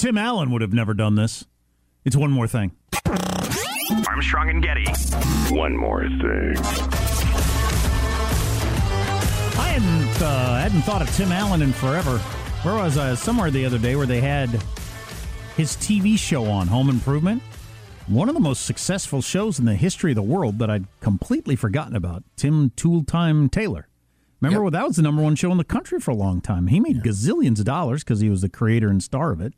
Tim Allen would have never done this. It's one more thing. Armstrong and Getty. One more thing. I hadn't uh, hadn't thought of Tim Allen in forever. Where was I? Somewhere the other day where they had his TV show on Home Improvement. One of the most successful shows in the history of the world that I'd completely forgotten about. Tim Tool Time Taylor. Remember, Yep. that was the number one show in the country for a long time. He made gazillions of dollars because he was the creator and star of it.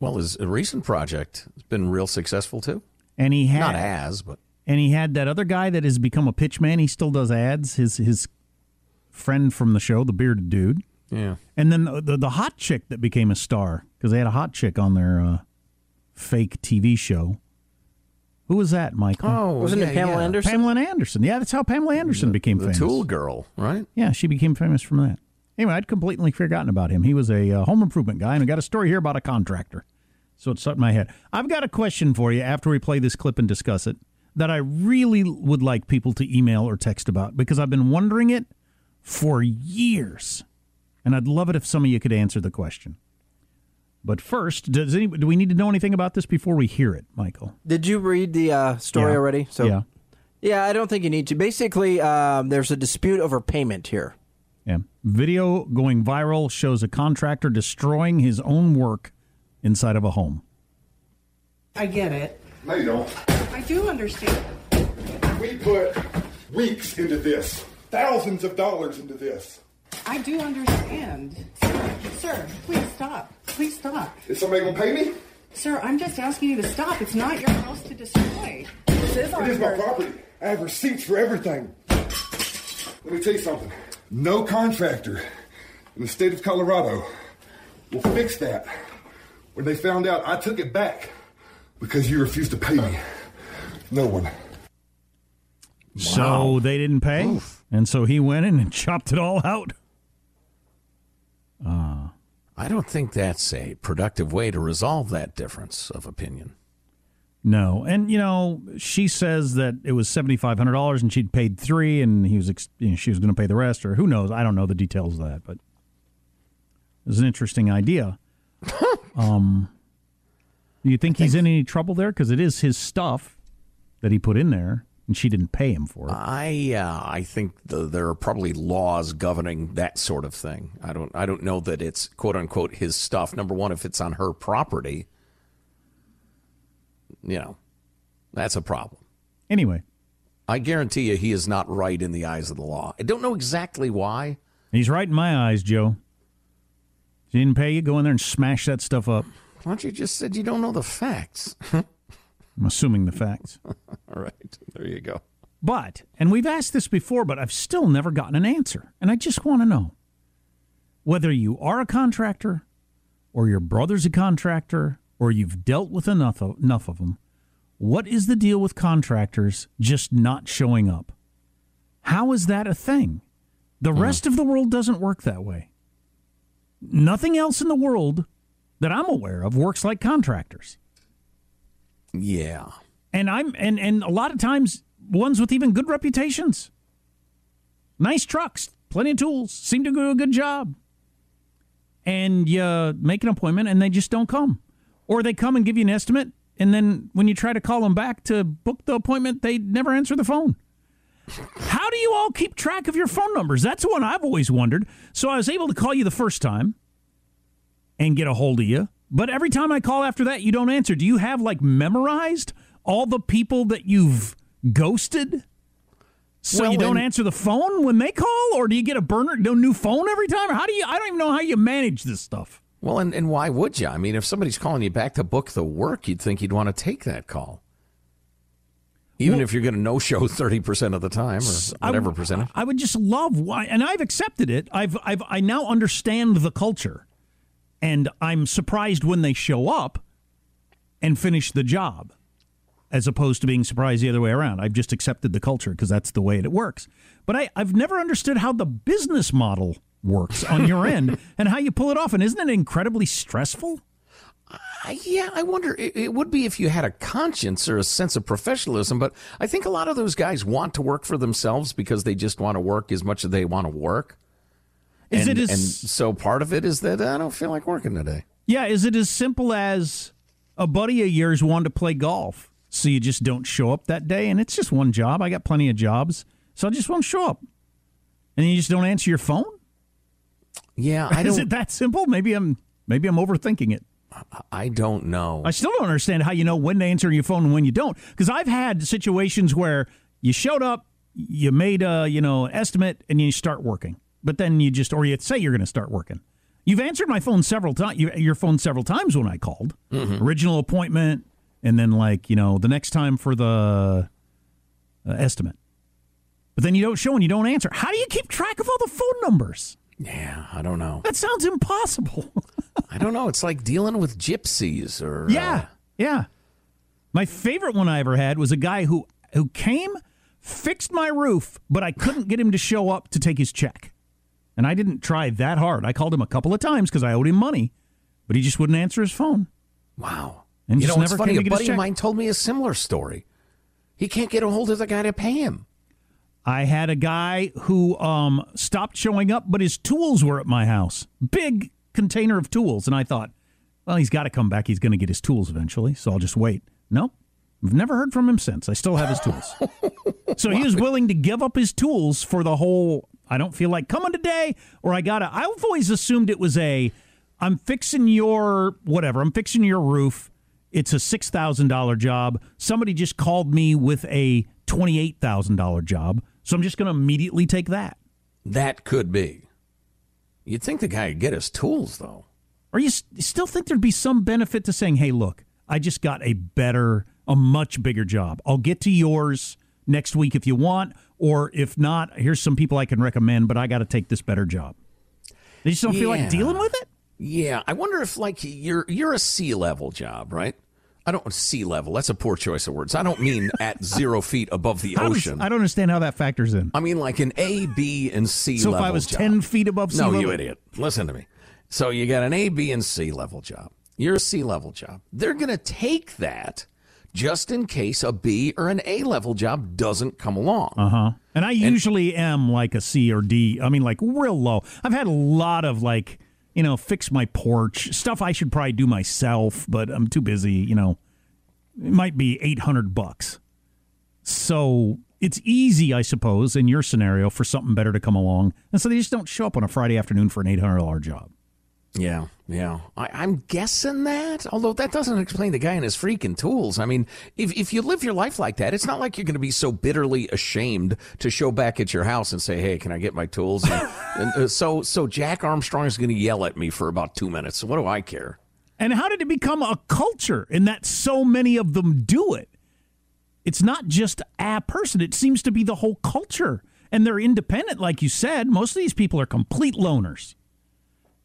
Well, his recent project has been real successful too. And he had Not as, but and he had that other guy that has become a pitch man. He still does ads. His his friend from the show, the bearded dude. yeah. And then the the, the hot chick that became a star because they had a hot chick on their uh, fake TV show. Who was that, Michael? Oh, Wasn't yeah, it Pamela yeah. Anderson? Pamela Anderson. Yeah, that's how Pamela Anderson became The famous. Tool Girl, right? Yeah, she became famous from that. Anyway, I'd completely forgotten about him. He was a uh, home improvement guy, and I got a story here about a contractor. So it's stuck in my head. I've got a question for you after we play this clip and discuss it that I really would like people to email or text about because I've been wondering it for years. And I'd love it if some of you could answer the question. But first, does any, do we need to know anything about this before we hear it, Michael? Did you read the uh, story Yeah. already? So yeah. yeah, I don't think you need to. Basically, um, there's a dispute over payment here. Yeah. Video going viral shows a contractor destroying his own work inside of a home. I get it. No, you don't. I do understand. We put weeks into this, thousands of dollars into this. I do understand. Sir, sir, please stop. Please stop. Is somebody gonna pay me? Sir, I'm just asking you to stop. It's not your house to destroy. This is our It is my property. I have receipts for everything. Let me tell you something. No contractor in the state of Colorado will fix that when they found out I took it back because you refused to pay me. No one. So they didn't pay, and so he went in and chopped it all out. Uh, I don't think that's a productive way to resolve that difference of opinion. No, and you know she says that it was seventy five hundred dollars, and she'd paid three, and he was ex- you know, she was going to pay the rest, or who knows? I don't know the details of that, but it was an interesting idea. um, do you think he's in any trouble there? Because it is his stuff that he put in there, and she didn't pay him for it. I uh, I think the, there are probably laws governing that sort of thing. I don't I don't know that it's quote unquote his stuff. Number one, if it's on her property, you know, that's a problem. Anyway, I guarantee you, he is not right in the eyes of the law. I don't know exactly why. he's right in my eyes, Joe. She didn't pay you. Go in there and smash that stuff up. Why don't you just said you don't know the facts? I'm assuming the facts. All right, there you go. But, and we've asked this before, but I've still never gotten an answer. And I just want to know whether you are a contractor or your brother's a contractor or you've dealt with enough of, enough of them, what is the deal with contractors just not showing up? How is that a thing? The mm-hmm. rest of the world doesn't work that way. Nothing else in the world that I'm aware of works like contractors. Yeah. And I'm and and a lot of times ones with even good reputations. Nice trucks, plenty of tools, seem to do a good job. And you make an appointment and they just don't come. Or they come and give you an estimate and then when you try to call them back to book the appointment, they never answer the phone. How do you all keep track of your phone numbers? That's one I've always wondered. So I was able to call you the first time and get a hold of you. But every time I call after that, you don't answer. Do you have like memorized all the people that you've ghosted? So Well, you don't answer the phone when they call, or do you get a burner, no new phone every time? Or how do you? I don't even know how you manage this stuff. Well, and, and why would you? I mean, if somebody's calling you back to book the work, you'd think you'd want to take that call. Even Well- if you're going to no show 30% of the time or whatever w- percentage. I would just love why, and I've accepted it. I've, I've, I now understand the culture, and I'm surprised when they show up and finish the job, as opposed to being surprised the other way around. I've just accepted the culture because that's the way it works. But I, I've never understood how the business model works on your end and how you pull it off. And isn't it incredibly stressful? I- yeah, I wonder. It, it would be if you had a conscience or a sense of professionalism, but I think a lot of those guys want to work for themselves because they just want to work as much as they want to work. Is and, it as- and so part of it is that I don't feel like working today. Yeah, is it as simple as a buddy of yours wanted to play golf, so you just don't show up that day, and it's just one job. I got plenty of jobs, so I just won't show up, and you just don't answer your phone. Yeah, I is don't. it that simple? Maybe I'm maybe I'm overthinking it. I don't know. I still don't understand how you know when to answer your phone and when you don't, because I've had situations where you showed up, you made a you know estimate, and you start working, but then you just or you say you're going to start working. You've answered my phone several times. Your phone several times when I called. Original appointment, and then like you know the next time for the uh, estimate. But then you don't show and you don't answer. How do you keep track of all the phone numbers? Yeah, I don't know. That sounds impossible. I don't know. It's like dealing with gypsies or Yeah, yeah. My favorite one I ever had was a guy who who came, fixed my roof, but I couldn't get him to show up to take his check. And I didn't try that hard. I called him a couple of times because I owed him money, but he just wouldn't answer his phone. uh, wow. And you just know, it's never funny. came A to get his buddy of mine told me a similar story. He can't get a hold of the guy to pay him. I had a guy who um, stopped showing up, but his tools were at my house. Big container of tools. And I thought, well, he's got to come back. He's going to get his tools eventually. So I'll just wait. Nope. I've never heard from him since. I still have his tools. so he was willing to give up his tools for the whole, I don't feel like coming today, or I got to. I've always assumed it was a, I'm fixing your, whatever, I'm fixing your roof. It's a $6,000 job. Somebody just called me with a $28,000 job. So I'm just going to immediately take that. That could be. You'd think the guy would get his tools, though. Or you, s- you still think there'd be some benefit to saying, hey, look, I just got a better, a much bigger job. I'll get to yours next week if you want. Or if not, here's some people I can recommend, but I got to take this better job. They just don't feel like dealing with it? Yeah, I wonder if like you're you're a C level job, right? I don't sea level. That's a poor choice of words. I don't mean at zero feet above the does- ocean. I don't understand how that factors in. I mean like an A, B, and C So if. I was job. 10 feet above sea level? no, level? you idiot. Listen to me. So you got an A, B, and C level job. You're a C level job. They're going to take that just in case a B or an A level job doesn't come along. Uh huh. And I usually am like a C or D. I mean, like real low. I've had a lot of like, you know, fix my porch stuff I should probably do myself, but I'm too busy. You know, it might be eight hundred bucks. So it's easy, I suppose, in your scenario, for something better to come along, and so they just don't show up on a Friday afternoon for an eight hundred dollar job. Yeah, yeah. I, I'm guessing that, although that doesn't explain the guy and his freaking tools. I mean, if, if you live your life like that, it's not like you're going to be so bitterly ashamed to show back at your house and say, "Hey, can I get my tools?" And, and, uh, so, so Jack Armstrong is going to yell at me for about two minutes. So what do I care? And how did it become a culture in that so many of them do it? It's not just a person, it seems to be the whole culture. And they're independent, like you said. Most of these people are complete loners.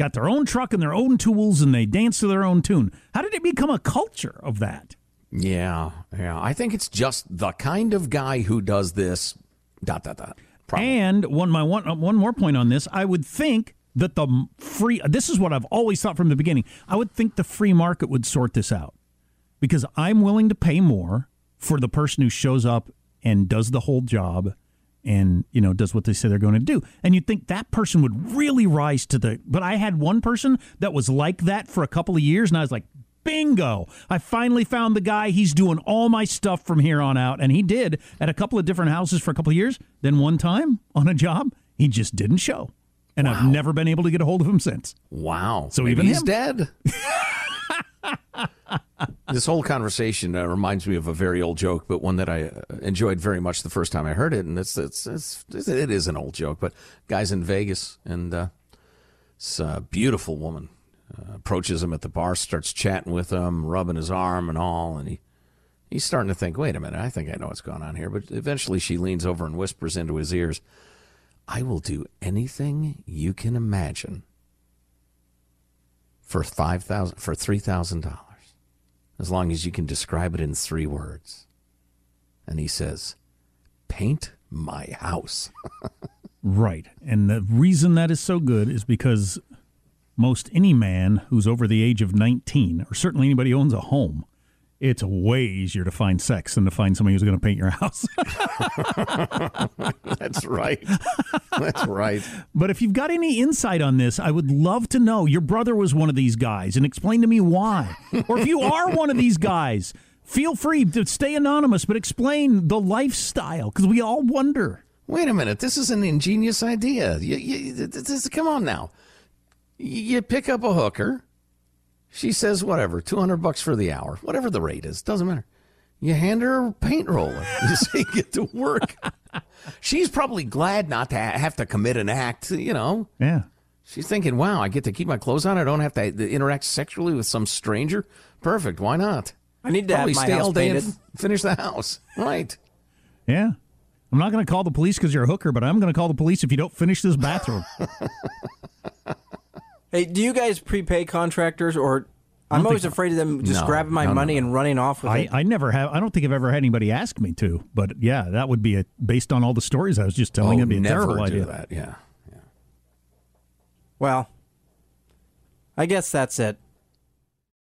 Got their own truck and their own tools, and they dance to their own tune. How did it become a culture of that? Yeah, yeah. I think it's just the kind of guy who does this. Dot dot dot. Probably. And one my one uh, one more point on this, I would think that the free this is what I've always thought from the beginning. I would think the free market would sort this out. Because I'm willing to pay more for the person who shows up and does the whole job and you know does what they say they're going to do. And you'd think that person would really rise to the but i had one person that was like that for a couple of years and i was like bingo. I finally found the guy. He's doing all my stuff from here on out and he did at a couple of different houses for a couple of years. Then one time on a job he just didn't show. And wow. i've never been able to get a hold of him since. Wow. So Maybe even he's him. dead this whole conversation uh, reminds me of a very old joke, but one that I uh, enjoyed very much the first time I heard it. And it's, it's, it's, it is an old joke, but guys in Vegas and uh, this uh, beautiful woman uh, approaches him at the bar, starts chatting with him, rubbing his arm and all. And he, he's starting to think, wait a minute, I think I know what's going on here. But eventually she leans over and whispers into his ears, I will do anything you can imagine for five thousand for three thousand dollars as long as you can describe it in three words. And he says, Paint my house. right. And the reason that is so good is because most any man who's over the age of 19, or certainly anybody who owns a home, it's way easier to find sex than to find somebody who's going to paint your house. That's right. That's right. But if you've got any insight on this, I would love to know. Your brother was one of these guys, and explain to me why. or if you are one of these guys, feel free to stay anonymous, but explain the lifestyle because we all wonder. Wait a minute. This is an ingenious idea. You, you, this, come on now. You pick up a hooker she says, whatever, 200 bucks for the hour, whatever the rate is, doesn't matter. You hand her a paint roller. You say, get to work. She's probably glad not to have to commit an act, you know. Yeah. She's thinking, wow, I get to keep my clothes on. I don't have to uh, interact sexually with some stranger. Perfect. Why not? I need to probably stay all day painted. and finish the house. Right. Yeah. I'm not going to call the police because you're a hooker, but I'm going to call the police if you don't finish this bathroom. Hey, do you guys prepay contractors or? I'm always afraid of them just no, grabbing my no, money no, and running off with I, it. I never have. I don't think I've ever had anybody ask me to. But yeah, that would be a based on all the stories I was just telling. Oh, it'd be a never terrible do idea. that. Yeah. yeah. Well, I guess that's it.